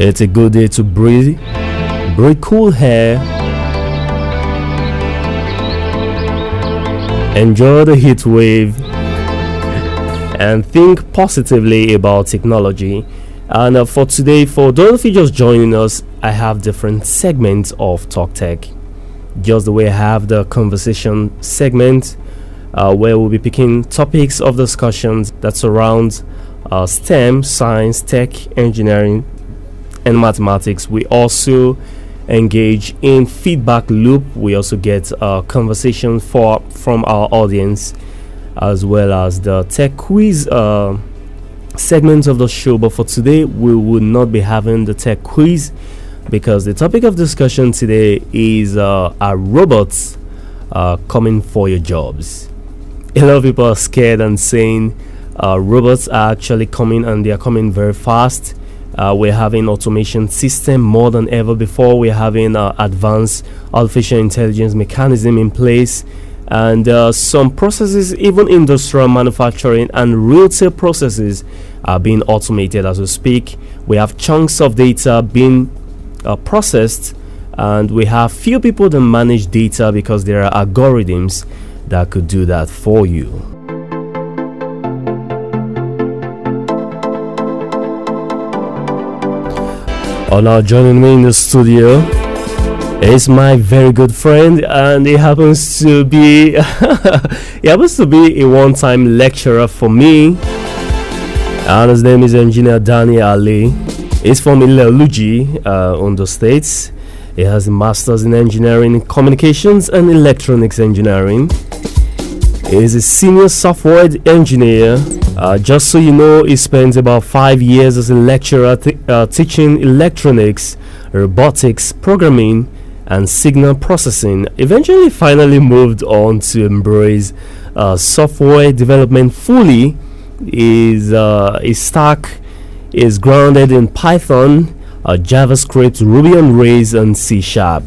It's a good day to breathe, breathe cool air, enjoy the heat wave, and think positively about technology. And uh, for today, for those of you just joining us, I have different segments of Talk Tech. Just the way I have the conversation segment, uh, where we'll be picking topics of discussions that surround uh, STEM, science, tech, engineering, and mathematics. We also engage in feedback loop. We also get a conversation for from our audience, as well as the tech quiz uh, segment of the show. But for today, we will not be having the tech quiz because the topic of discussion today is uh, are robots uh, coming for your jobs? A lot of people are scared and saying uh, robots are actually coming and they are coming very fast. Uh, we're having automation system more than ever before. We're having uh, advanced artificial intelligence mechanism in place, and uh, some processes, even industrial manufacturing and retail processes, are being automated as we speak. We have chunks of data being uh, processed, and we have few people that manage data because there are algorithms that could do that for you. Oh, now joining me in the studio is my very good friend, and he happens to be he happens to be a one-time lecturer for me. And his name is Engineer Danny Ale. He's from Ileoluji, uh, on the states. He has a master's in engineering, communications, and electronics engineering. He is a senior software engineer uh, just so you know, he spent about five years as a lecturer uh, teaching electronics, robotics, programming, and signal processing. Eventually, finally moved on to embrace uh, software development fully. His, uh, his stack is grounded in Python, uh, JavaScript, Ruby on Rails, and C Sharp.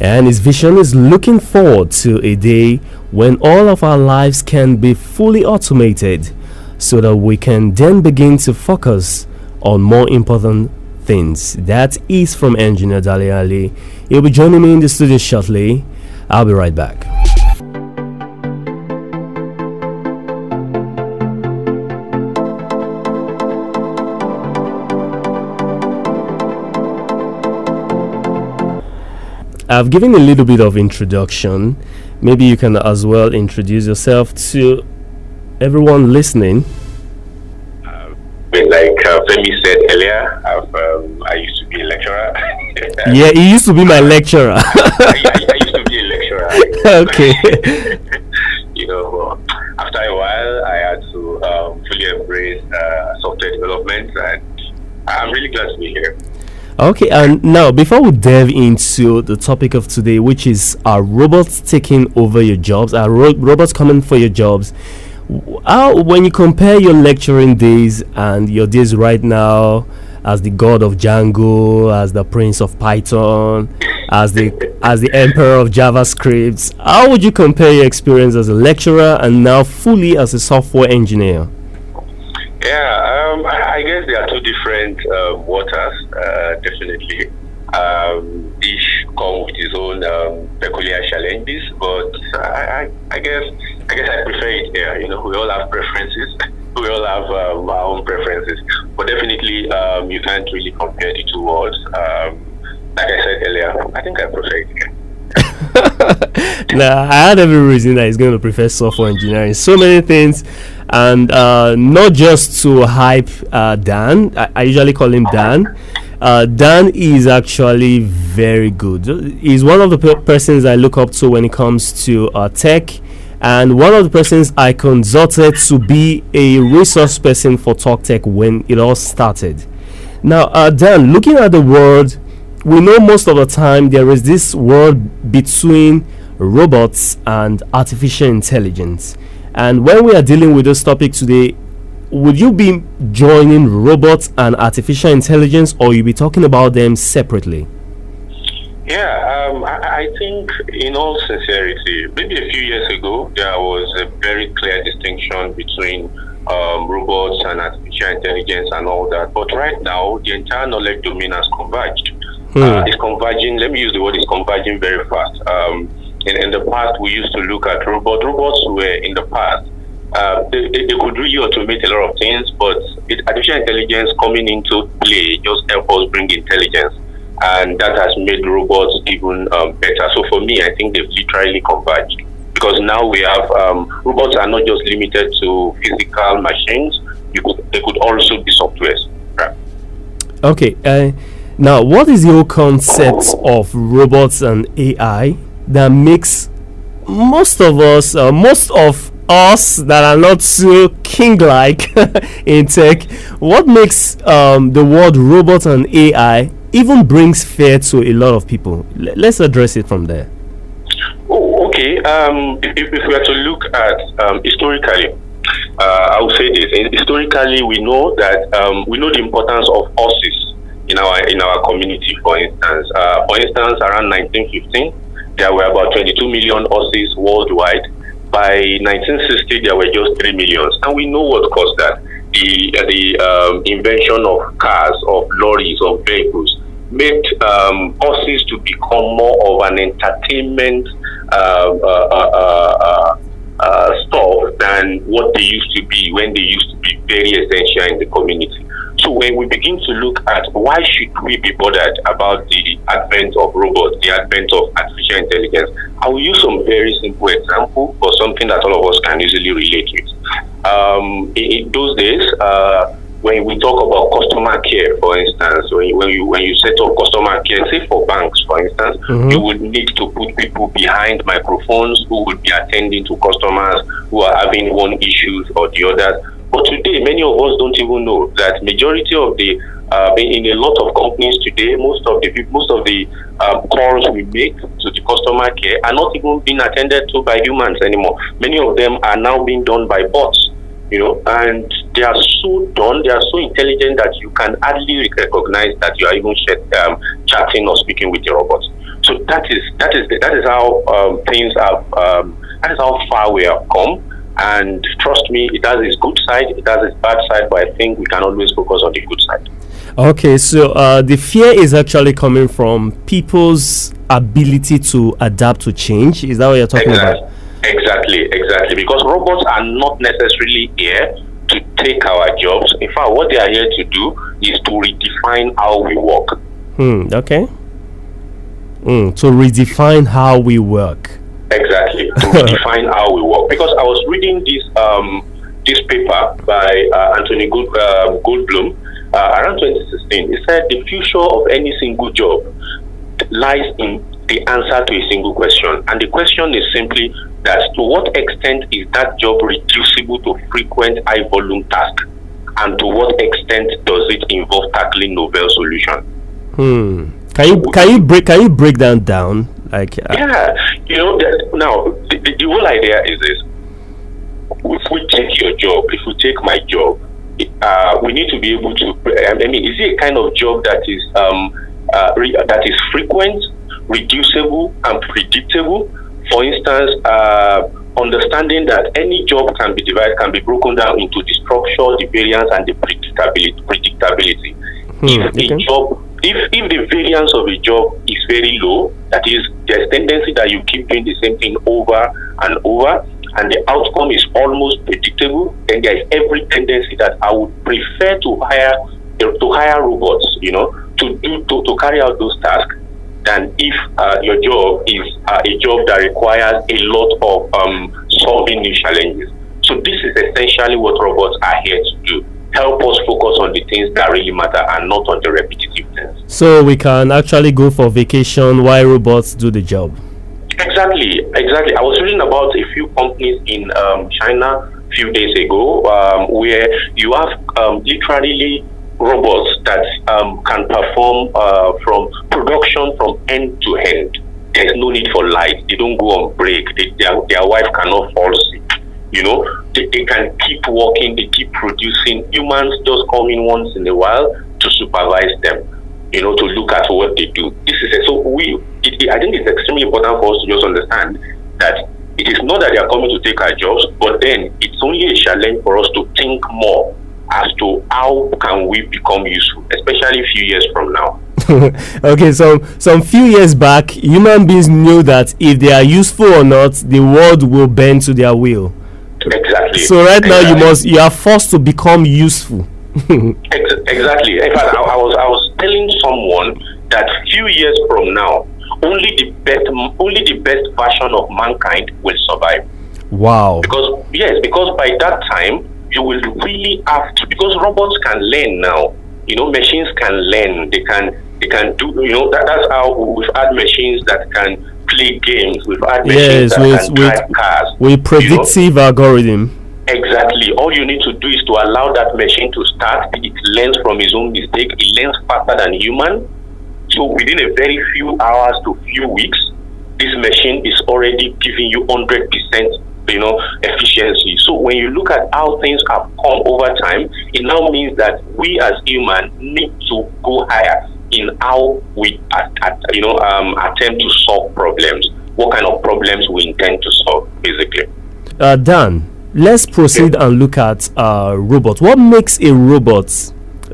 And his vision is looking forward to a day when all of our lives can be fully automated so that we can then begin to focus on more important things. That is from Engineer Dali Ale. He'll be joining me in the studio shortly. I'll be right back. I've given a little bit of introduction maybe you can as well introduce yourself to everyone listening. Uh, like uh, Femi said earlier, um, i used to be a lecturer. yeah, he used to be my lecturer. I, I, I, used to be a lecturer. okay. you know, after a while, I had to um, fully embrace uh, software development, and I'm really glad to be here. Okay, and now before we delve into the topic of today, which is are robots taking over your jobs? Are ro- robots coming for your jobs? How, when you compare your lecturing days and your days right now as the god of Django, as the prince of Python, as the as the emperor of JavaScript, how would you compare your experience as a lecturer and now fully as a software engineer? Yeah, um, I, guess there are two different uh, waters, uh, definitely. Um, each come with its own um, peculiar challenges, but I, I, I, guess I guess I prefer it here. You know, we all have preferences. we all have um, our own preferences, but definitely um, you can't really compare the two worlds. Um, like I said earlier, I think I prefer it here. nah, I had every reason that he's going to prefer software engineering. So many things, and uh, not just to hype uh, Dan. I, I, usually call him Dan. Uh, Dan is actually very good. He's one of the pe- persons I look up to when it comes to uh, tech, and one of the persons I consulted to be a resource person for Talk Tech when it all started. Now, uh, Dan, looking at the world we know most of the time there is this world between robots and artificial intelligence. And when we are dealing with this topic today, would you be joining robots and artificial intelligence or you be talking about them separately? Yeah, um, I, I, think in all sincerity, maybe a few years ago, there was a very clear distinction between um, robots and artificial intelligence and all that. But right now, the entire knowledge domain has converged. Hmm. Uh, it's converging. Let me use the word. It's converging very fast. Um, in, in the past, we used to look at robots. Robots were in the past. Uh, they, they, could really automate a lot of things, but it, artificial intelligence coming into play just help us bring intelligence, and that has made robots even um, better. So for me, I think they've literally converged because now we have um, robots are not just limited to physical machines; you could, they could also be software. Right? Okay. Uh, now, what is your concept of robots and AI that makes most of us, uh, most of us that are not so king-like in tech, what makes um, the word robot and AI even brings fear to a lot of people? L- let's address it from there. Oh, okay. Um, if, if, we are to look at um, historically, uh, I will say this. Historically, we know that um, we know the importance of horses in our in our community. For instance, uh, for instance, around 1915 there were about 22 million horses worldwide. By 1960, there were just 3 millions. And we know what caused that. The, uh, the um, invention of cars, of lorries, of vehicles made um, horses to become more of an entertainment uh, uh, uh, uh, uh stuff than what they used to be when they used to be very essential in the community. So when we begin to look at why should we be bothered about the advent of robots, the advent of artificial intelligence, I will use some very simple example for something that all of us can easily relate with. Um, in, in, those days, uh, when we talk about customer care, for instance, when you, when you when you set up customer care, say for banks, for instance, mm-hmm. you would need to put people behind microphones who would be attending to customers who are having one issues or the other but today, many of us don't even know that majority of the uh, in, a lot of companies today, most of the most of the um, calls we make to the customer care are not even being attended to by humans anymore. Many of them are now being done by bots, you know, and they are so done, they are so intelligent that you can hardly recognize that you are even um, chatting or speaking with your robot. So that is that is that is how um, things have um, that is how far we have come and trust me, it has its good side, it has its bad side, but I think we can always focus on the good side. Okay, so uh, the fear is actually coming from people's ability to adapt to change. Is that what you're talking exactly. about? Exactly, exactly. Because robots are not necessarily here to take our jobs. In fact, what they are here to do is to redefine how we work. Hmm, okay. Mm, to redefine how we work. Exactly to define how we work. Because I was reading this um, this paper by uh, Anthony Good, uh, Goldbloom uh, around 2016. He said the future of any single job lies in the answer to a single question, and the question is simply that to what extent is that job reducible to frequent high volume tasks, and to what extent does it involve tackling novel solutions? Hmm. Can you can you break can you break that down? Like uh, yeah, you know. that now the, the, the, whole idea is this: if we take your job, if we take my job, uh, we need to be able to. I mean, is it a kind of job that is um, uh, re- that is frequent, reducible, and predictable? For instance, uh, understanding that any job can be divided, can be broken down into the structure, the variance, and the predictability. predictability. Hmm, if okay. a job if if the variance of a job is very low, that is, there's tendency that you keep doing the same thing over and over, and the outcome is almost predictable, then there is every tendency that I would prefer to hire to hire robots, you know, to do to, to carry out those tasks than if uh, your job is uh, a job that requires a lot of um, solving new challenges. So this is essentially what robots are here to do help us focus on the things that really matter and not on the repetitive things. So we can actually go for vacation while robots do the job. Exactly, exactly. I was reading about a few companies in um, China a few days ago um, where you have um, literally robots that um, can perform uh, from production from end to end. There's no need for light. They don't go on break. They, their, their wife cannot fall sick. You know, they, they can keep working, they keep producing. Humans just come in once in a while to supervise them, you know, to look at what they do. This is it. So we, it, it, I think it's extremely important for us to just understand that it is not that they are coming to take our jobs, but then it's only a challenge for us to think more as to how can we become useful, especially a few years from now. okay, so some few years back, human beings knew that if they are useful or not, the world will bend to their will. Exactly. So right exactly. now, you must you are forced to become useful. exactly. In fact, I, I was I was telling someone that few years from now, only the best only the best version of mankind will survive. Wow. Because yes, because by that time you will really have to because robots can learn now. You know, machines can learn. They can they can do you know that, that's how we've had machines that can play games. Machines yes, with, with, cars. With predictive you know? algorithm. Exactly. All you need to do is to allow that machine to start. It learns from its own mistake. It learns faster than human. So within a very few hours to few weeks, this machine is already giving you hundred percent you know, efficiency. So when you look at how things have come over time, it now means that we as humans need to go higher in how we, at, at, you know, um, attempt to solve problems. What kind of problems we intend to solve, basically. Uh, Dan, let's proceed and look at uh, robots. What makes a robot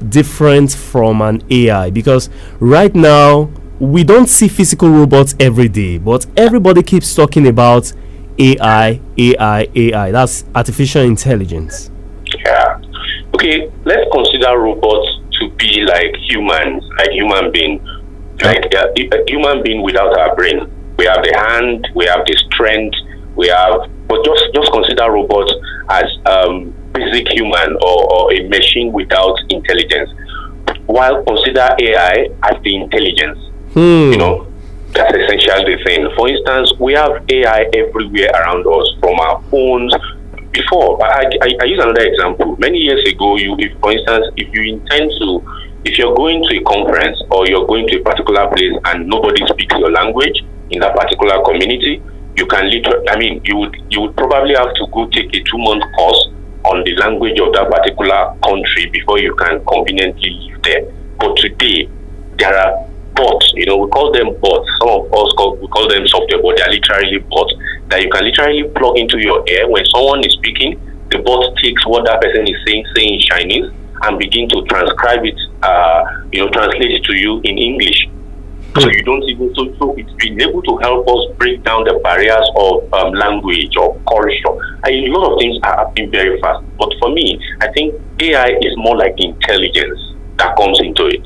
different from an AI? Because right now we don't see physical robots every day, but everybody keeps talking about AI, AI, AI. That's artificial intelligence. Yeah. Okay, let's consider robots to be like humans, like human being, like a, a human being without our brain. We have the hand, we have the strength, we have, but just just consider robots as um, basic human or, or a machine without intelligence. While consider AI as the intelligence. Hmm. You know, that's essentially the thing. For instance, we have AI everywhere around us, from our phones. Before, I, I, I use another example. Many years ago, you, if, for instance, if you intend to, if you're going to a conference or you're going to a particular place and nobody speaks your language in that particular community, you can literally, I mean, you would, you would probably have to go take a two month course on the language of that particular country before you can conveniently live there. But today, there are bots. You know, we call them bots. Some of us call we call them software, but they are literally bots that you can literally plug into your ear when someone is speaking. The bot takes what that person is saying, saying in Chinese, and begin to transcribe it. Uh, you know, translate it to you in English. So you don't even so, so it's been able to help us break down the barriers of um, language or culture. A lot of things are happening very fast. But for me, I think AI is more like intelligence that comes into it.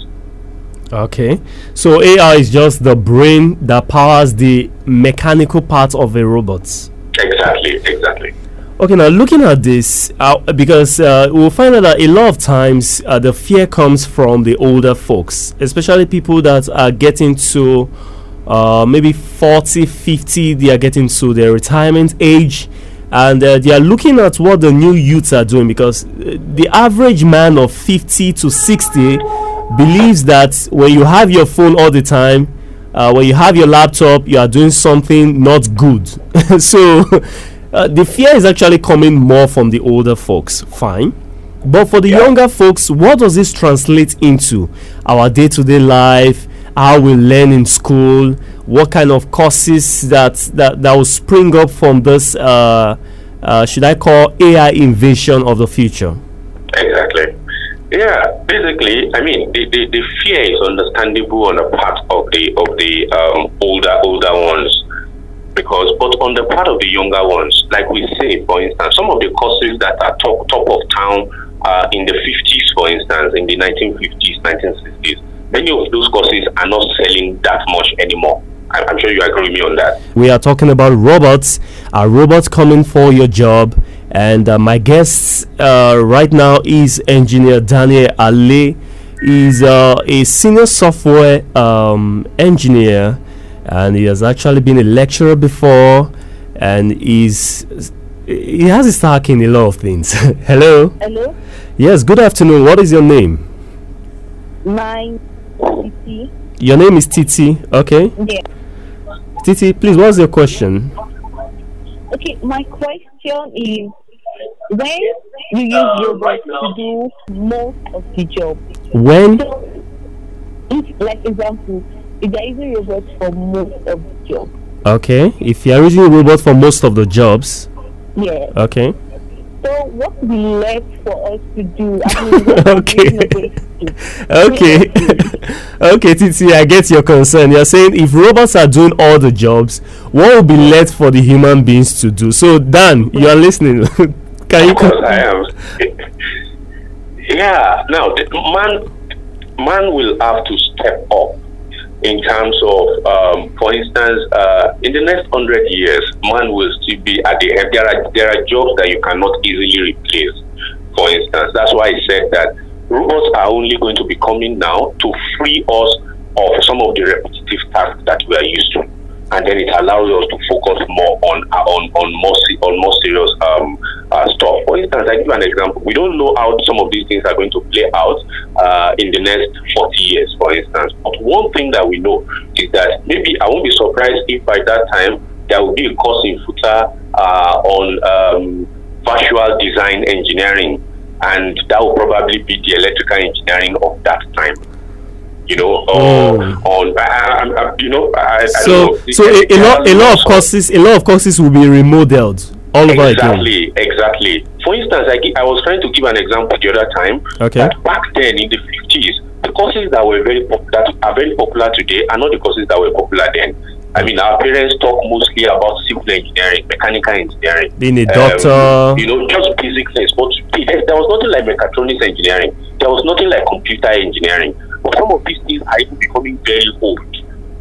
Okay, so AI is just the brain that powers the mechanical part of a robot. Exactly, exactly. Okay, now looking at this, uh, because uh, we'll find out that a lot of times uh, the fear comes from the older folks, especially people that are getting to uh, maybe 40, 50, they are getting to their retirement age and uh, they are looking at what the new youths are doing because uh, the average man of 50 to 60 believes that when you have your phone all the time, uh, when you have your laptop, you are doing something not good. so uh, the fear is actually coming more from the older folks. Fine. But for the yeah. younger folks, what does this translate into? Our day to day life, how we learn in school, what kind of courses that, that, that will spring up from this, uh, uh should I call AI invasion of the future? Exactly. Yeah, basically, I mean, the, the, the, fear is understandable on the part of the of the um, older older ones, because but on the part of the younger ones, like we say, for instance, some of the courses that are top top of town uh, in the 50s, for instance, in the 1950s, 1960s, many of those courses are not selling that much anymore. I'm sure you agree with me on that. We are talking about robots. Are robots coming for your job? And uh, my guest uh, right now is engineer Daniel Ale. He's uh, a senior software um, engineer, and he has actually been a lecturer before, and he's he has a start in a lot of things. Hello. Hello. Yes. Good afternoon. What is your name? My Titi. Your name is Titi. Okay. Yeah. Titi, please. What's your question? Okay, my question is when you use robots to do most of the job. When? So, if, like example, if you're using robots for most of the job. Okay, if you're using robots for most of the jobs. Yeah. Okay. So what will left for us to do? I mean, what are we Okay. okay okay titi i get your concern you're saying if robots are doing all the jobs what will be left for the human beings to do so dan you are listening can you Of course, I am. yeah. Now, man, man will have to step up in terms of, um, for instance, uh, in the next hundred years, man will still be at the. There are there are jobs that you cannot easily replace. For instance, that's why I said that robots are only going to be coming now to free us of some of the repetitive tasks that we are used to and then it allows us to focus more on on on more on more serious um, uh, stuff. For instance, I give an example. We don't know how some of these things are going to play out uh, in the next 40 years, for instance. But one thing that we know is that maybe I won't be surprised if by that time there will be a course in FUTA uh, on um, virtual design engineering, and that will probably be the electrical engineering of that time. You know, or Oh. on I, I, you know, I, so know. so a, a lot a lot of courses a lot of courses will be remodeled all over again Exactly, exactly. For instance, I, gi- I was trying to give an example the other time. Okay. That back then in the fifties, the courses that were very pop- that are very popular today are not the courses that were popular then. I mean, our parents talk mostly about civil engineering, mechanical engineering. being a um, doctor you know, just basic things. But there was nothing like mechatronics engineering. There was nothing like computer engineering. But some of these things are even becoming very old,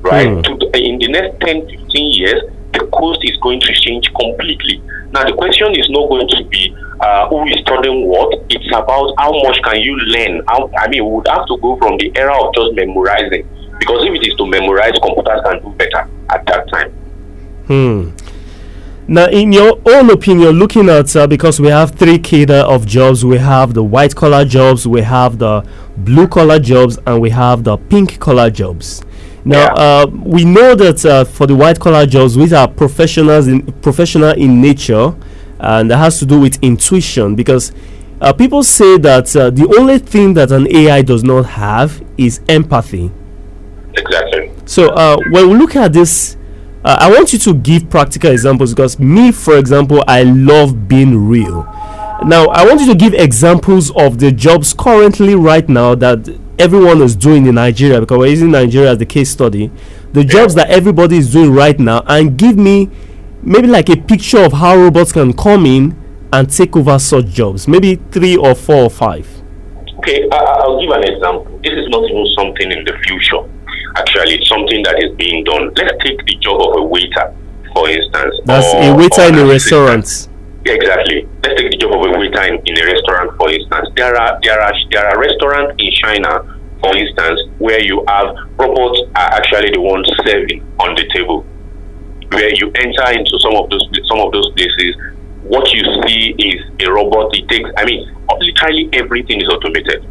right? To the, in the next 10, 15 years, the coast is going to change completely. Now, the question is not going to be uh, who is studying what. It's about how much can you learn. How, I mean, we would have to go from the era of just memorizing. Because if it is to memorize, computers can do better at that time. Hmm. Now, in your own opinion, looking at uh, because we have three cadre of jobs, we have the white collar jobs, we have the blue collar jobs, and we have the pink collar jobs. Now, Yeah. uh, we know that uh, for the white collar jobs, these are professionals in professional in nature, and that has to do with intuition because uh, people say that uh, the only thing that an AI does not have is empathy. Exactly. So uh, when we look at this, uh, I want you to give practical examples because me, for example, I love being real. Now, I want you to give examples of the jobs currently right now that everyone is doing in Nigeria because we're using Nigeria as the case study. The jobs that everybody is doing right now, and give me maybe like a picture of how robots can come in and take over such jobs. Maybe three or four or five. Okay, I, I- I'll give an example. This is not even something in the future. Actually, it's something that is being done. Let's take the job of a waiter, for instance. That's or- a waiter in a assistant. Yeah, exactly. Let's take the job of a waiter in, in a restaurant, for instance. There are there are there are restaurants in China, for instance, where you have robots are actually the ones serving on the table. Where you enter into some of those some of those places, what you see is a robot. It takes, I mean, literally everything is automated.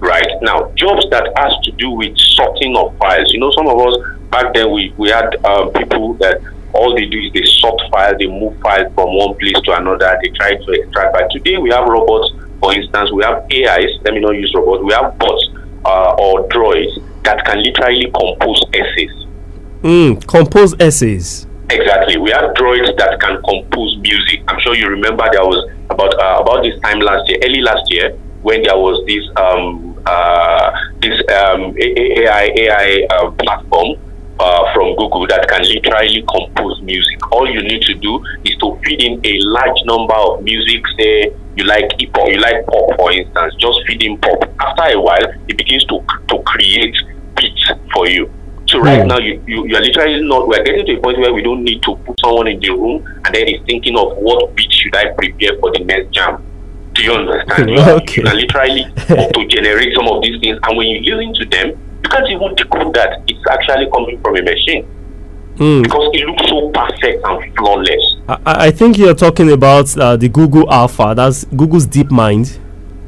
Right now, jobs that has to do with sorting of files. You know, some of us back then we we had um, people that all they do is they sort files, they move files from one place to another, they try to extract. But today we have robots, for instance, we have AIs, let me not use robots, we have bots uh, or droids that can literally compose essays. Mm, compose essays. Exactly. We have droids that can compose music. I'm sure you remember there was about uh, about this time last year, early last year, when there was this um, uh, this um, AI AI uh, platform uh, from Google that can literally compose music. All you need to do is to feed in a large number of music. Say you like hip hop, you like pop, for instance. Just feed in pop. After a while, it begins to to create beats for you. So right Hmm. now, you, you you are literally not. We are getting to a point where we don't need to put someone in the room and then he's thinking of what beat should I prepare for the next jam. Do you understand? You, are- Okay. you can literally to generate some of these things, and when you listen to them, you can't even decode that it's actually coming from a machine Mm. because it looks so perfect and flawless. I, I think you're talking about uh, the Google Alpha. That's Google's DeepMind.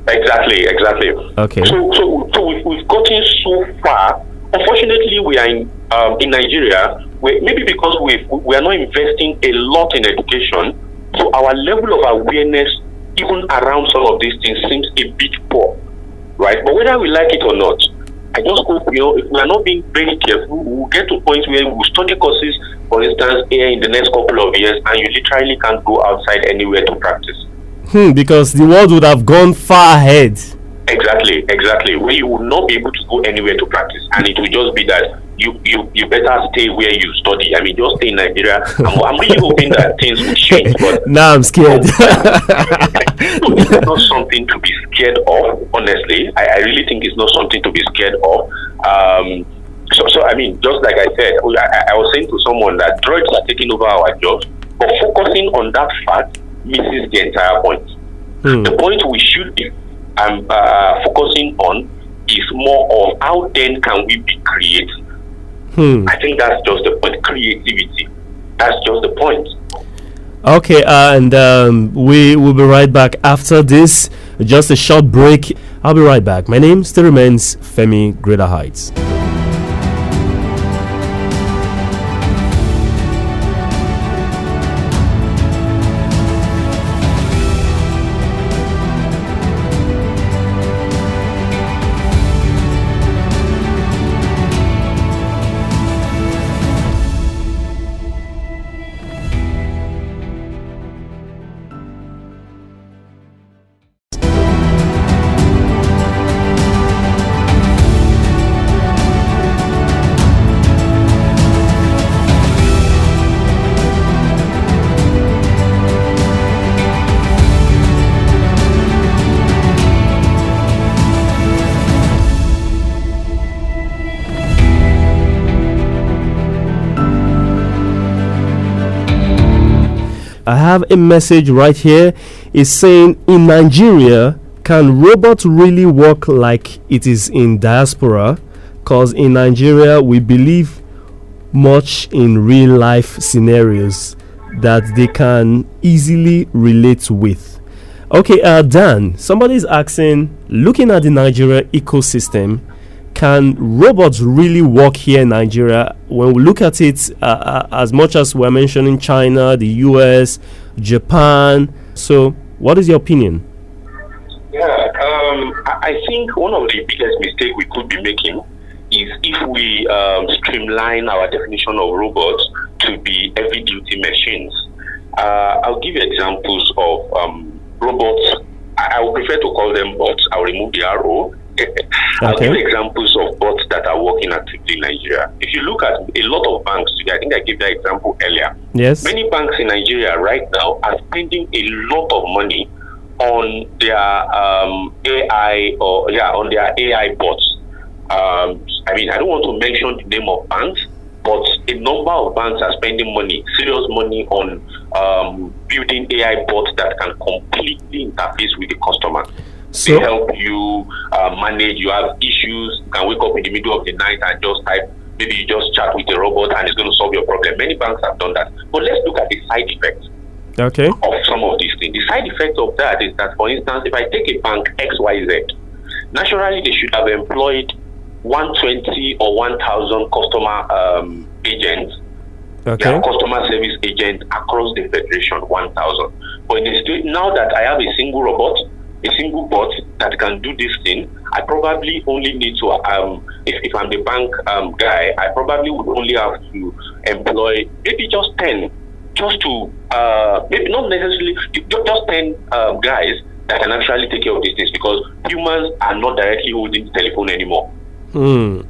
Exactly, exactly. Okay. So, so, so we've, we've gotten so far. Unfortunately, we are in um, in Nigeria. We, maybe because we we are not investing a lot in education, so our level of awareness, even around some of these things, seems a bit poor, right? But whether we like it or not, I just hope you know if we are not being very careful, we will get to a point where we'll study courses, for instance, here in the next couple of years, and you literally can't go outside anywhere to practice. Hmm, because the world would have gone far ahead. Exactly, exactly. Where you will not be able to go anywhere to practice, and it will just be that you you, you better stay where you study. I mean, just stay in Nigeria. I'm, I'm really hoping that things will change, but now I'm scared. it's not something to be scared of. Honestly, I, I really think it's not something to be scared of. Um, so, so I mean, just like I said, I, I was saying to someone that drugs are taking over our jobs, but focusing on that fact misses the entire point. Hmm. The point we should be um, uh, focusing on is more of how then can we be creative. Hmm. I think that's just the point. Creativity. That's just the point. Okay, uh, and um, we will be right back after this. Just a short break. I'll be right back. My name still remains Femi Greater Heights. I have a message right here. It's saying in Nigeria, can robots really work like it is in diaspora? Because in Nigeria, we believe much in real life scenarios that they can easily relate with. Okay, uh, Dan, somebody is asking, looking at the Nigeria ecosystem, can robots really work here in Nigeria? When we look at it, uh, uh, as much as we're mentioning China, the US, Japan. So, what is your opinion? Yeah, um, I think one of the biggest mistakes we could be making is if we um, streamline our definition of robots to be heavy duty machines. Uh, I'll give you examples of um, robots. I, would prefer to call them bots. I'll remove the RO. I'll Okay. give examples of bots that are working actively in Nigeria. If you look at a lot of banks I think I gave that example earlier. Yes. Many banks in Nigeria right now are spending a lot of money on their um, AI or yeah on their AI bots. Um, I mean, I don't want to mention the name of banks, but a number of banks are spending money, serious money, on um, building AI bots that can completely interface with the customer. So- they help you uh, manage. You have issues. You can wake up in the middle of the night and just type. Maybe you just chat with a robot and it's going to solve your problem. Many banks have done that. But let's look at the side effects Okay. of some of these things. The side effect of that is that, for instance, if I take a bank XYZ, naturally they should have employed 120 or 1,000 customer um, agents, Okay. their customer service agents across the federation, 1,000. But in the state, now that I have a single robot, a single bot that can do this thing, I probably only need to, um, if, if I'm the bank um, guy, I probably would only have to employ maybe just 10 just to uh, maybe not necessarily just ten um, guys that can actually take care of these things because humans are not directly holding the telephone anymore. Hmm.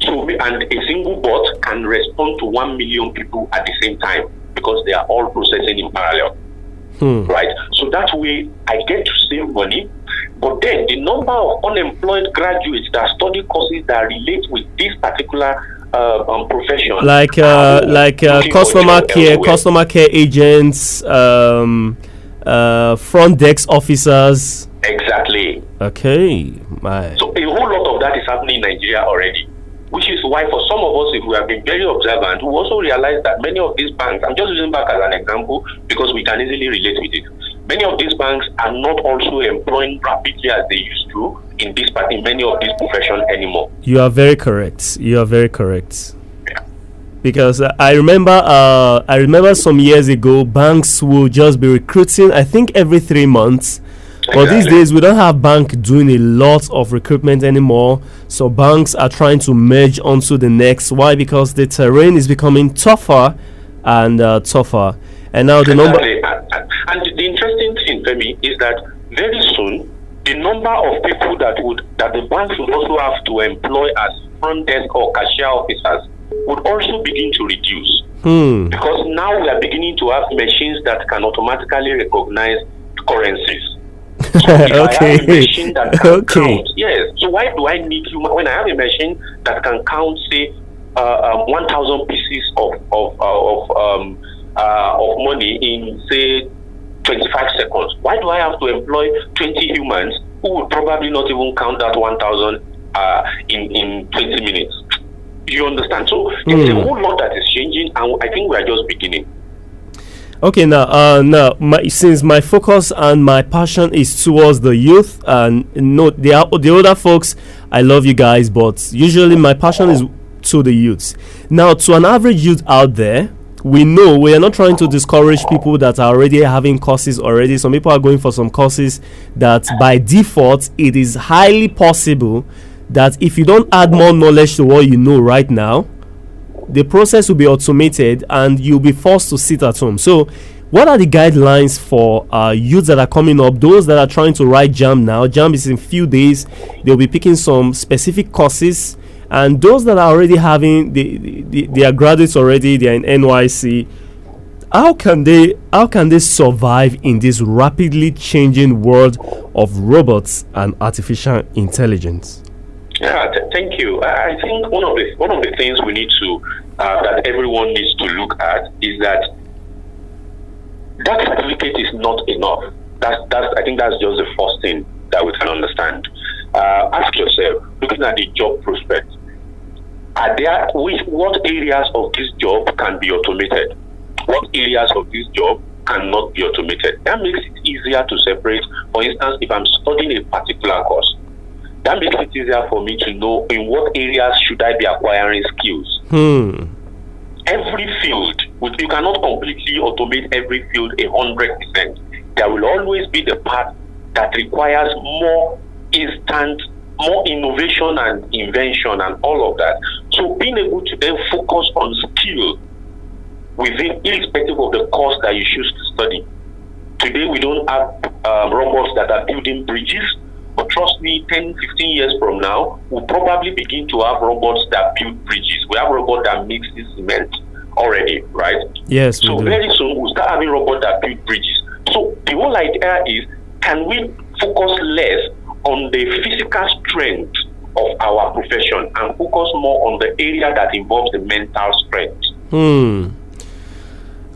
So and a single bot can respond to one million people at the same time because they are all processing in parallel, Hmm. right? So that way I get to save money. But then the number of unemployed graduates that study courses that relate with this particular uh, um, profession, Like uh, like uh, customer care, elsewhere. customer care agents, um, uh, front desk officers. Exactly. Okay. My. So a whole lot of that is happening in Nigeria already, which is why for some of us, if we have been very observant, we also realize that many of these banks, I'm just using bank as an example because we can easily relate with it. Many of these banks are not also employing rapidly as they used to in this part, in many of these professions anymore. You are very correct. You are very correct. Because uh, I remember, uh, I remember some years ago, banks will just be recruiting. I think every three months. But these days, we don't have bank doing a lot of recruitment anymore. So banks are trying to merge onto the next. Why? Because the terrain is becoming tougher and uh, tougher. And now the number. Exactly. And, and- and the interesting thing for me is that very soon the number of people that would that the banks would also have to employ as front desk or cashier officers would also begin to reduce. Hmm. Because now we are beginning to have machines that can automatically recognize currencies. So if I have a machine that can Okay. count, yes. So why do I need human? When I have a machine that can count, say, uh, um, 1,000 pieces of of uh, of um, uh, of money in say 25 seconds, why do I have to employ 20 humans who would probably not even count that 1,000 uh, in in 20 minutes? You understand? So there's a Hmm. whole lot that is changing, and I think we are just beginning. Okay, now, uh, now, my, since my focus and my passion is towards the youth, and no, the the older folks, I love you guys, but usually my passion is to the youths. Now, to an average youth out there, we know we are not trying to discourage people that are already having courses already. Some people are going for some courses that by default it is highly possible that if you don't add more knowledge to what you know right now, the process will be automated and you'll be forced to sit at home. So, what are the guidelines for uh, youths that are coming up? Those that are trying to write JAMB now. JAMB is in few days. They'll be picking some specific courses, and those that are already having the, the, the they are graduates already. They are in NYSC. How can they how can they survive in this rapidly changing world of robots and artificial intelligence? Yeah, th- thank you. I think one of the one of the things we need to uh, that everyone needs to look at is that that certificate is not enough. That's that's I think that's just the first thing that we can understand. Uh, ask yourself, looking at the job prospect, are there which what areas of this job can be automated? What areas of this job cannot be automated? That makes it easier to separate. For instance, if I'm studying a particular course, that makes it easier for me to know in what areas should I be acquiring skills. Hmm. Every field, which you cannot completely automate every field a hundred percent. There will always be the part that requires more instant, more innovation and invention and all of that. So being able to then focus on skill within, irrespective of the course that you choose to study. Today we don't have um, robots that are building bridges, but trust me, 10, 15 years from now, we'll probably begin to have robots that build bridges. We have robots that mix cement already, right? Yes, we So very soon we'll start having robots that build bridges. So the whole idea is, can we focus less on the physical strength of our profession and focus more on the area that involves the mental strength? Hmm.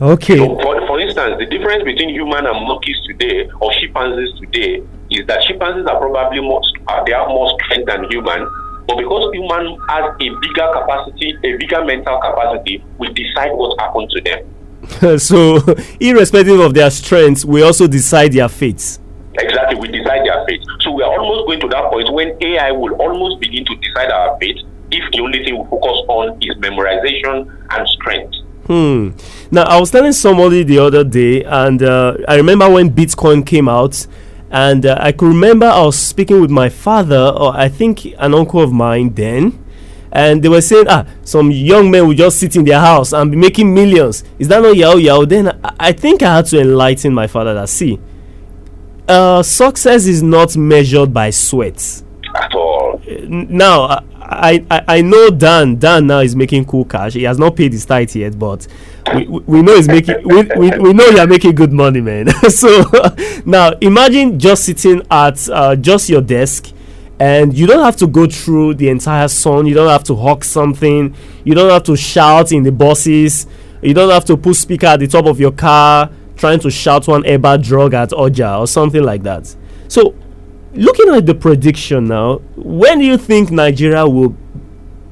Okay. So for, for instance, the difference between human and monkeys today or chimpanzees today is that chimpanzees are probably more uh, they have more strength than human, but because human has a bigger capacity, a bigger mental capacity, we decide what happened to them. so, irrespective of their strengths, we also decide their fates. Exactly, we decide their fate. So we are almost going to that point when AI will almost begin to decide our fate if the only thing we focus on is memorization and strength. Hmm. Now, I was telling somebody the other day, and uh, I remember when Bitcoin came out, and uh, I could remember I was speaking with my father, or I think an uncle of mine then, and they were saying, ah, some young men will just sit in their house and be making millions. Is that not yahoo yahoo? Then I, I think I had to enlighten my father that, see, uh, success is not measured by sweat. At all. Now I, I I- know Dan Dan now is making cool cash. He has not paid his tithe yet, but we, we know he's making we, we, we know you're making good money, man. so now imagine just sitting at uh, just your desk and you don't have to go through the entire sun. You don't have to hawk something. You don't have to shout in the buses. You don't have to put speaker at the top of your car trying to shout one ever drug at Oja or something like that. So looking at the prediction now, when do you think Nigeria will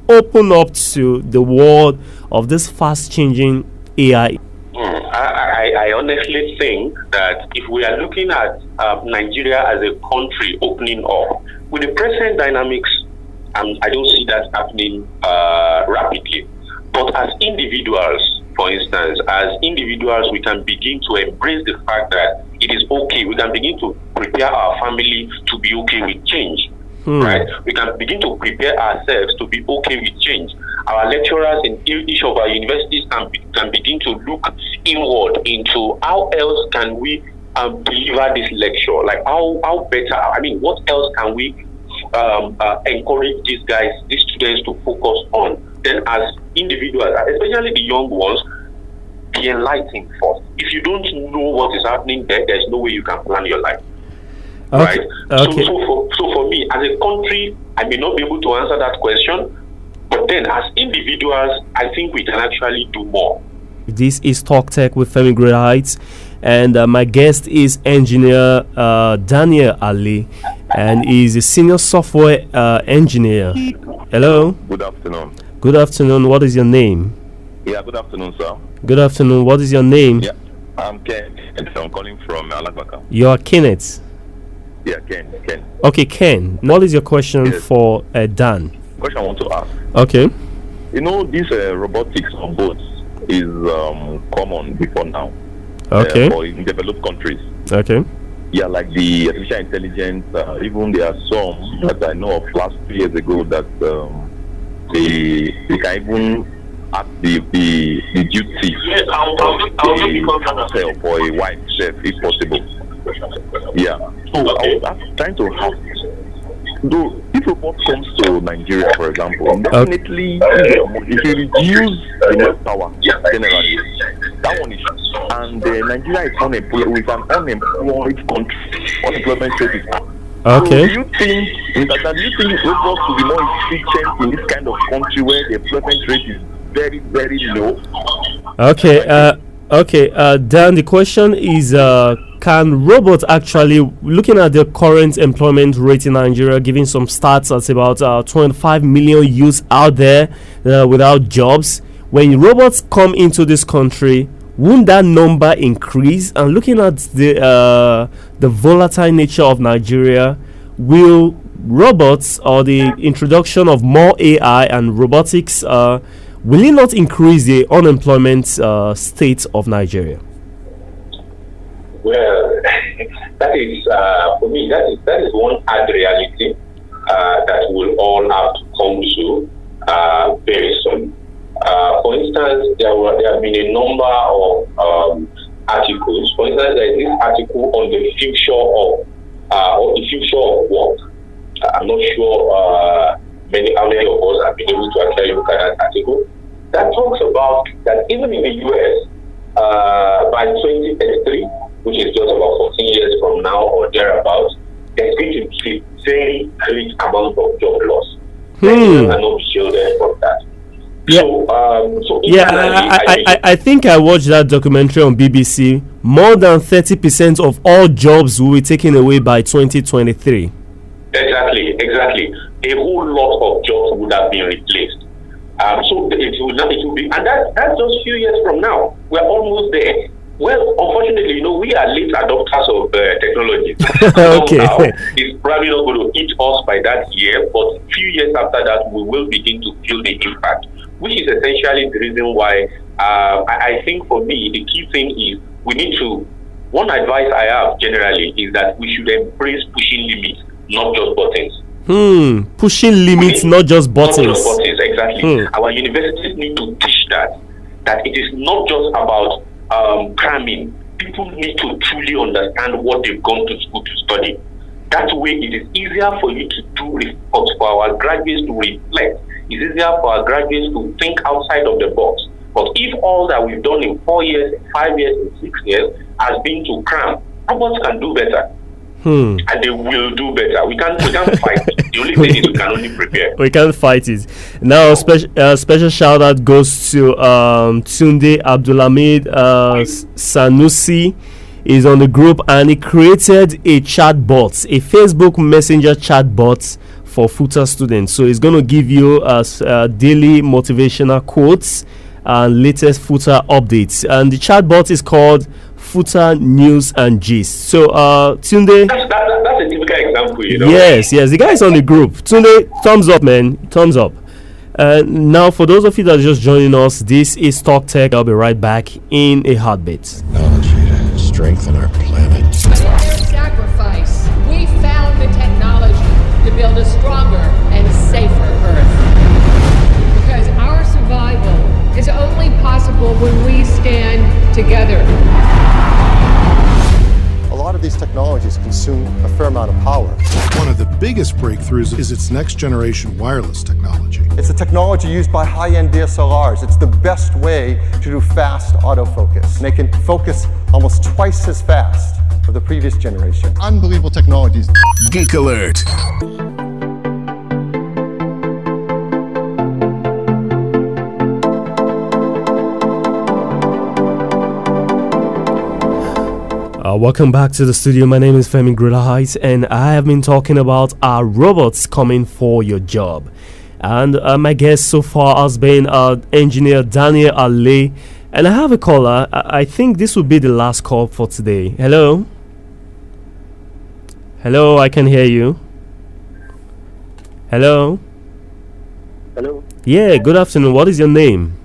open up to the world of this fast changing AI? Hmm, I, I, I honestly think that if we are looking at uh, Nigeria as a country opening up, with the present dynamics, um, I don't see that happening uh, rapidly. But as individuals, for instance, as individuals, we can begin to embrace the fact that it is okay. We can begin to prepare our family to be okay with change. Hmm. Right? We can begin to prepare ourselves to be okay with change. Our lecturers in each of our universities can, be, can begin to look inward into how else can we um, deliver this lecture? Like, how, how better? I mean, what else can we um, uh, encourage these guys, these students to focus on? Then, as individuals, especially the young ones, be enlightened first. If you don't know what is happening there, there's no way you can plan your life. Okay. Right? Okay. So, so, for, so for me, as a country, I may not be able to answer that question. But then, as individuals, I think we can actually do more. This is Talk Tech with Femi Great Heights, and uh, my guest is engineer uh, Daniel Ale, and he's a senior software uh, engineer. Hello. Good afternoon. Good afternoon. What is your name? Yeah, good afternoon, sir. Good afternoon. What is your name? Yeah, I'm Ken. and I'm calling from Alagbaka. You are Kenneth. Yeah, Ken. Ken. Okay, Ken. What is your question Yes. for uh, Dan? Question I want to ask. Okay. You know, this uh, robotics on boats is um, common before now. Okay. Uh, for in developed countries. Okay. Yeah, like the artificial intelligence. Uh, even there are some that I know of last two years ago that um, they they can even act the the, the duty Yes, I'll, of a hotel for a white chef if possible. Yeah. So I was trying to ask, though, if robot comes to Nigeria, for example, definitely if you reduce the manpower generally, that one is, and uh, Nigeria is unemployed with an unemployed country. Unemployment rate is. Okay. So do you think, Mr. Dan, do you think robots will be more efficient in this kind of country where the employment rate is very, very low? Okay. Uh, okay. Uh, Dan, the question is: uh, Can robots actually, looking at the current employment rate in Nigeria, giving some stats, it's about uh, 25 million youths out there uh, without jobs. When robots come into this country, won't that number increase? And looking at the uh, the volatile nature of Nigeria, will robots or the introduction of more AI and robotics uh, will it not increase the unemployment uh, state of Nigeria? Well, that is uh, for me. That is that is one hard reality uh, that we'll all have to come to uh, very soon. Uh, for instance, there were there have been a number of um, articles. For instance, there is this article on the future of uh, or the future of work. I'm not sure uh, many how many of us have been able to actually look at that article. That talks about that even in the US, uh, by 2033, which is just about 14 years from now or thereabouts, there's going to be very great amount of job loss. Hmm. Nigerians cannot be shielded from that. Yeah. So, um, so Yeah, I, I, think- I, I think I watched that documentary on BBC. More than 30% of all jobs will be taken away by 2023. Exactly, exactly. A whole lot of jobs would have been replaced. Um, so it will not, it will be, and that, that's just few years from now. We're almost there. Well, unfortunately, you know, we are late adopters of uh, technology. Okay. Somehow, it's probably not going to hit us by that year, but few years after that, we will begin to feel the impact, which is essentially the reason why uh, I, I think for me, the key thing is we need to, one advice I have generally is that we should embrace pushing limits, not just buttons. Hmm, pushing limits, not just Not buttons. just buttons, exactly. Hmm. Our universities need to teach that, that it is not just about um, cramming. People need to truly understand what they've gone to school to study. That way, it is easier for you to do reports, for our graduates to reflect. It's easier for our graduates to think outside of the box. But if all that we've done in four years, five years, in six years has been to cram, robots can do better. Hmm. And they will do better. We can't, we can't fight. the only thing is we can only prepare. we can't fight it. Now, special uh, special shout out goes to um, Tunde Abdulhamid uh, Sanusi. Is on the group and he created a chat bot, a Facebook Messenger chat bot for FUTA students. So it's going to give you uh, s- uh, daily motivational quotes and latest FUTA updates. And the chat bot is called FUTA News and Gist. So, uh, Tunde. That's, that, that- that's a typical example, you know. Yes, yes. The guy is on the group. Tunde, thumbs up, man. Thumbs up. Uh, now, for those of you that are just joining us, this is Talk Tech. I'll be right back in a heartbeat. technology to strengthen our only possible when we stand together. these technologies consume a fair amount of power. One of the biggest breakthroughs is its next generation wireless technology. It's a technology used by high-end DSLRs. It's the best way to do fast autofocus. And they can focus almost twice as fast of the previous generation. Unbelievable technologies. Geek Alert. Uh, welcome back to the studio. My name is Femi Grilla and I have been talking about our robots coming for your job. And uh, my guest so far has been uh, engineer Daniel Ale. And I have a caller. I-, I think this will be the last call for today. Hello? Hello, I can hear you. Hello? Hello. Yeah, good afternoon. What is your name?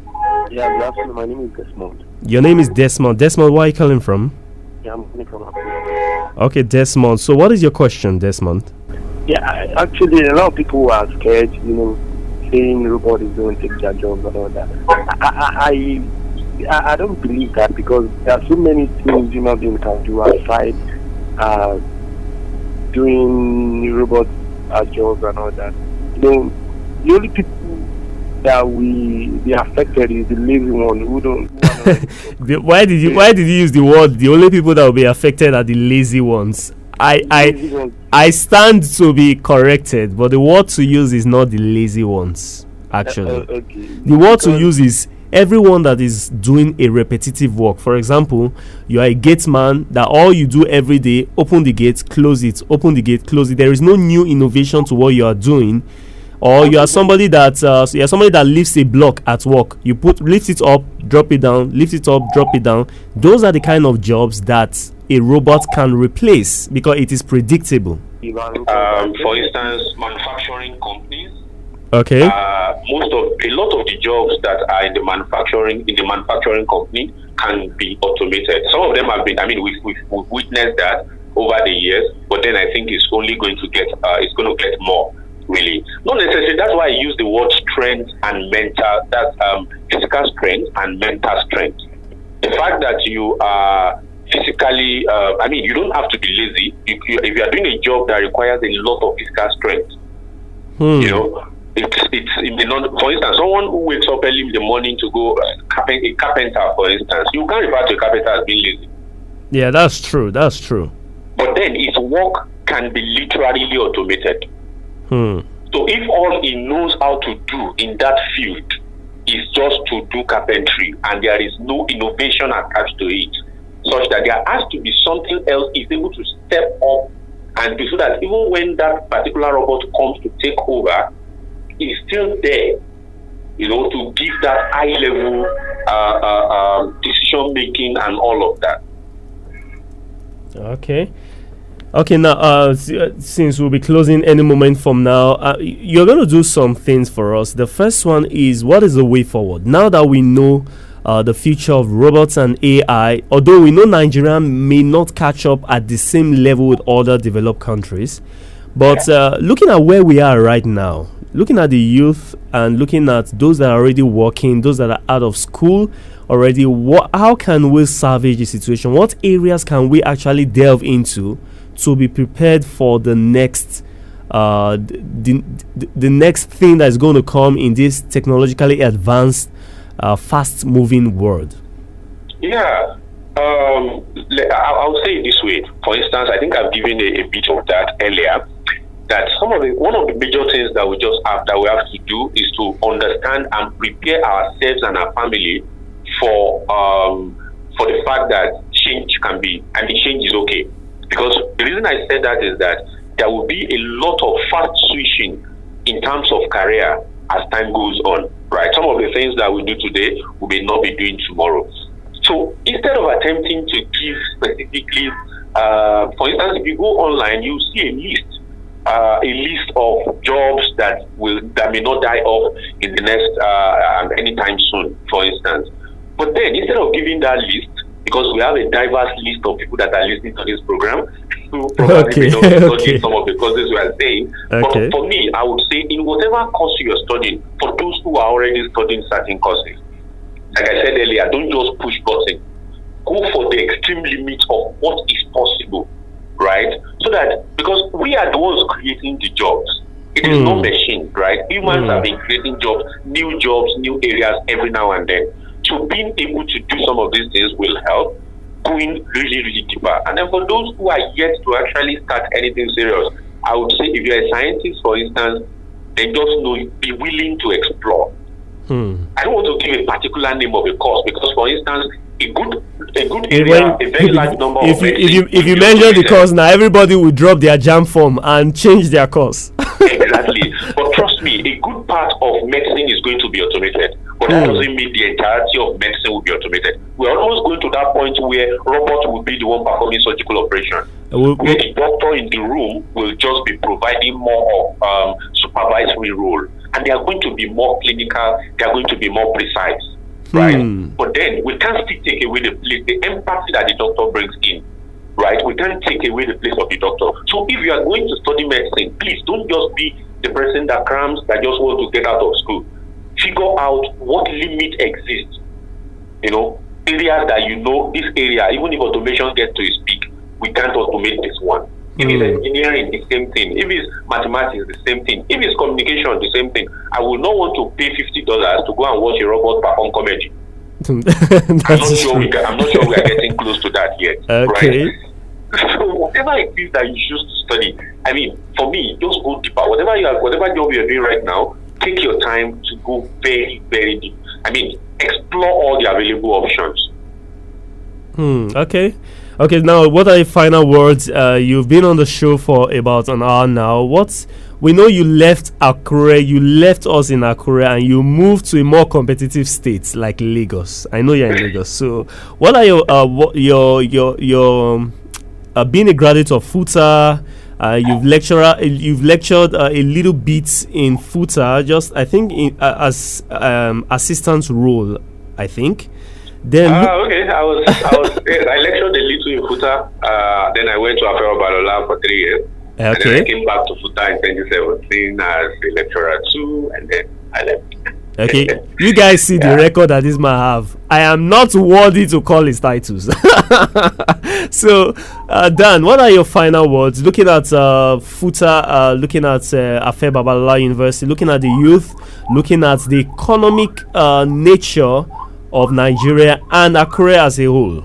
Yeah, good afternoon. My name is Desmond. Your name is Desmond. Desmond, where are you calling from? Yeah, I'm calling from Africa. Okay, Desmond. So, what is your question, Desmond? Yeah, actually, a lot of people are scared, you know, saying robots is going to take their jobs and all that. I, I, I, I don't believe that because there are so many things human beings can do outside uh, doing robot uh, jobs and all that. You know, the only people that we be affected is the lazy one who don't. Who are not The- why did you why did you use the word the only people that will be affected are the lazy ones? I i i stand to be corrected but the word to use is not the lazy ones actually. Uh, okay. the word to use is everyone that is doing a repetitive work. For example you are a gate man that all you do every day open the gate close it open the gate close it. There is no new innovation to what you are doing or you are somebody that uh, you are somebody that lifts a block at work you put lift it up drop it down lift it up drop it down those are the kind of jobs that a robot can replace because it is predictable Um, for instance, manufacturing companies. okay Uh, most of a lot of the jobs that are in the manufacturing in the manufacturing company can be automated. Some of them have been. I mean, we've, we've, we've witnessed that over the years. But then I think it's only going to get. Uh, it's going to get more. Really, not necessarily. That's why I use the word strength and mental. That's um, physical strength and mental strength. The fact that you are physically, uh, I mean, you don't have to be lazy. If you, if you are doing a job that requires a lot of physical strength, Hmm. you know, it's it's in the non, for instance, someone who wakes up early in the morning to go uh, carpent, a carpenter, for instance, you can't refer to a carpenter as being lazy. yeah that's true that's true But then his work can be literally automated. Hmm. So if all he knows how to do in that field is just to do carpentry and there is no innovation attached to it, such that there has to be something else he's able to step up and do so that even when that particular robot comes to take over, he's still there, you know, to give that high level uh, uh, um, decision making and all of that. Okay. Okay, now uh, uh, since we'll be closing any moment from now, uh, you're going to do some things for us. The first one is what is the way forward? Now that we know uh, the future of robots and AI, although we know Nigeria may not catch up at the same level with other developed countries, but uh, looking at where we are right now, looking at the youth and looking at those that are already working, those that are out of school already, what, how can we salvage the situation? What areas can we actually delve into to be prepared for the next? Uh, the, the, the next thing that's going to come in this technologically advanced, uh, fast moving world. Yeah. Um, I'll say it this way. For instance, I think I've given a, a bit of that earlier. That some of the one of the major things that we just have that we have to do is to understand and prepare ourselves and our family for um, for the fact that change can be and the change is okay. Because the reason I said that is that there will be a lot of fast switching in terms of career as time goes on. Right? Some of the things that we do today we may not be doing tomorrow. So instead of attempting to give specifically, uh, for instance, if you go online, you see a list, uh, a list of jobs that will that may not die off in the next uh, um, anytime soon, for instance. But then instead of giving that list, because we have a diverse list of people that are listening to this program, who probably Okay, may not be studying okay. some of the courses we are saying. Okay. But for me, I would say in whatever course you are studying, for those who are already studying certain courses, like I said earlier, don't just push button. Go for the extreme limit of what is possible. Right? So that because we are the ones creating the jobs. It is no Hmm. machine, right? Humans Hmm. have been creating jobs, new jobs, new areas every now and then. So being able to do some of these things will help going really, really deeper. And then for those who are yet to actually start anything serious, I would say if you're a scientist, for instance, then just know be willing to explore. Hmm. I don't want to give a particular name of a course because, for instance, a good a good area, when- a very large number if of you if you if you the course now, everybody will drop their JAMB form and change their course. exactly. But trust me, a good part of medicine is going to be automated. But that doesn't mean the entirety of medicine will be automated. We're almost going to that point where robots will be the one performing surgical operation. We'll- Where the doctor in the room will just be providing more of um, supervisory role. And they are going to be more clinical, they are going to be more precise. Right? Hmm. But then we can't still take away the place, the empathy that the doctor brings in right? We can't take away the place of the doctor. So if you are going to study medicine, please don't just be the person that crams that just want to get out of school. Figure out what limit exists. You know, areas that you know this area, even if automation gets to its peak, we can't automate this one. If it's Mm. engineering, the same thing. If it's mathematics, the same thing. If it's communication, the same thing. I will not want to pay fifty dollars to go and watch a robot perform comedy. I'm not sure we can, I'm not sure we are getting close to that yet. Okay. Right? So whatever it is that you choose to study, I mean, for me, just go deeper. Whatever you are, whatever job you are doing right now, take your time to go very, very deep. I mean, explore all the available options. Hmm. Okay. Okay. Now, what are your final words? Uh, you've been on the show for about an hour now. What's we know you left Akure, you left us in Akure, and you moved to a more competitive state like Lagos. I know you're in Lagos. So, what are your uh, what, your your your um, uh, being a graduate of FUTA? Uh, you've lecturer, you've lectured uh, a little bit in FUTA, just I think in, uh, as um, assistant role. I think. Then Ah, okay. I was, I was, yes, I lectured a little in Futa. Uh, then I went to Afe Babalola for three years. And then I Okay. came back to Futa in 2017 as a lecturer too, and then I left. Okay, you guys see the record that this man have. I am not worthy to call his titles. so, uh, Dan, what are your final words? Looking at uh, Futa, uh, looking at uh, Afe Babalola University, looking at the youth, looking at the economic uh, nature of Nigeria and Akure as a whole.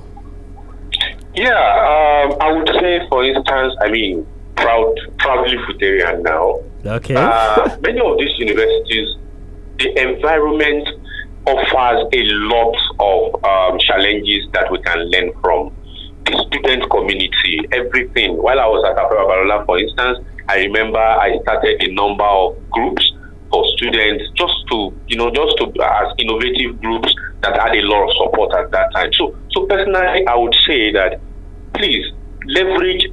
Yeah, um, I would say, for instance, I mean, proud, proudly Futarian now. Okay. Uh, many of these universities, the environment offers a lot of um, challenges that we can learn from. The student community, everything. While I was at Afe Babalola, for instance, I remember I started a number of groups for students just to, you know, just to, as innovative groups that had a lot of support at that time. So, so personally, I would say that please leverage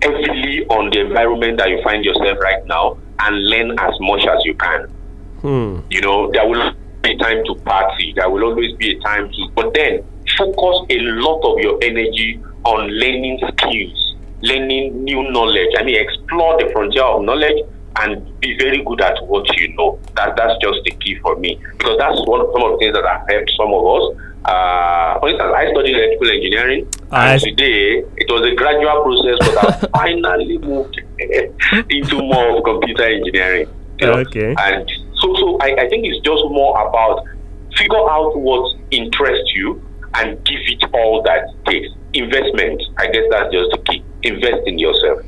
heavily on the environment that you find yourself right now and learn as much as you can. Hmm. You know, there will be time to party, there will always be a time to, but then focus a lot of your energy on learning skills, learning new knowledge. I mean, explore the frontier of knowledge and be very good at what you know. That that's just the key for me because that's one some of the things that I have helped some of us. Uh, for instance, I studied electrical engineering, I- and today it was a gradual process, but I finally moved into more of computer engineering. You know? Okay. And so, so I, I think it's just more about figure out what interests you and give it all that takes. Investment, I guess that's just the key. Invest in yourself.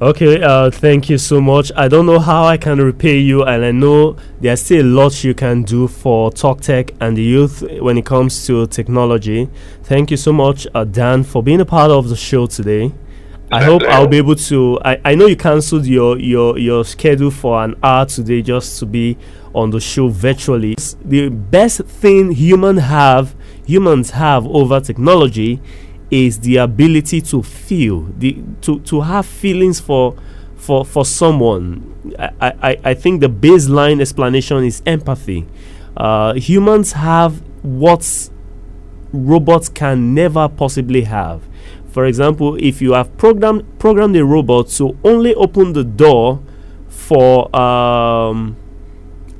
Okay, uh, thank you so much. I don't know how I can repay you, and I know there's still a lot you can do for Talk Tech and the youth when it comes to technology. Thank you so much, uh, Dan, for being a part of the show today. I hope I'll be able to. I, I know you cancelled your, your your schedule for an hour today just to be on the show virtually. S- The best thing human have humans have over technology is the ability to feel the to to have feelings for for for someone. I I, I think the baseline explanation is empathy. Uh, humans have what robots can never possibly have. For example, if you have programmed programmed a robot to only open the door for um,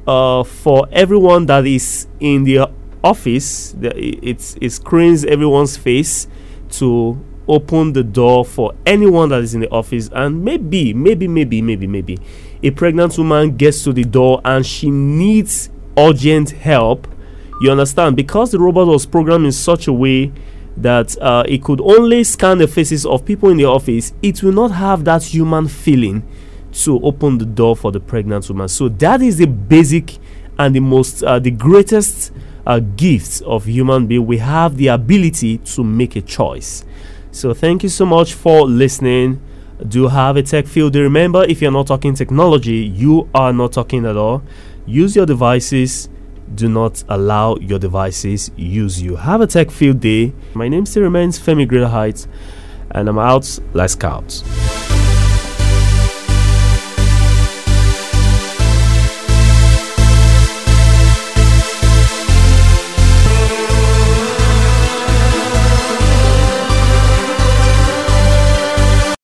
uh, for everyone that is in the office, the, it, it screens everyone's face to open the door for anyone that is in the office. And maybe maybe maybe maybe maybe a pregnant woman gets to the door and she needs urgent help. You understand? Because the robot was programmed in such a way that uh, it could only scan the faces of people in the office it will not have that human feeling to open the door for the pregnant woman. So that is the basic and the most uh, the greatest uh, gift of human being. We have the ability to make a choice. So thank you so much for listening. Do have a tech field. Remember if you're not talking technology you are not talking at all. Use your devices do not allow your devices use you. Have a tech field day. My name still remains femi greater heights and i'm out. Let's scout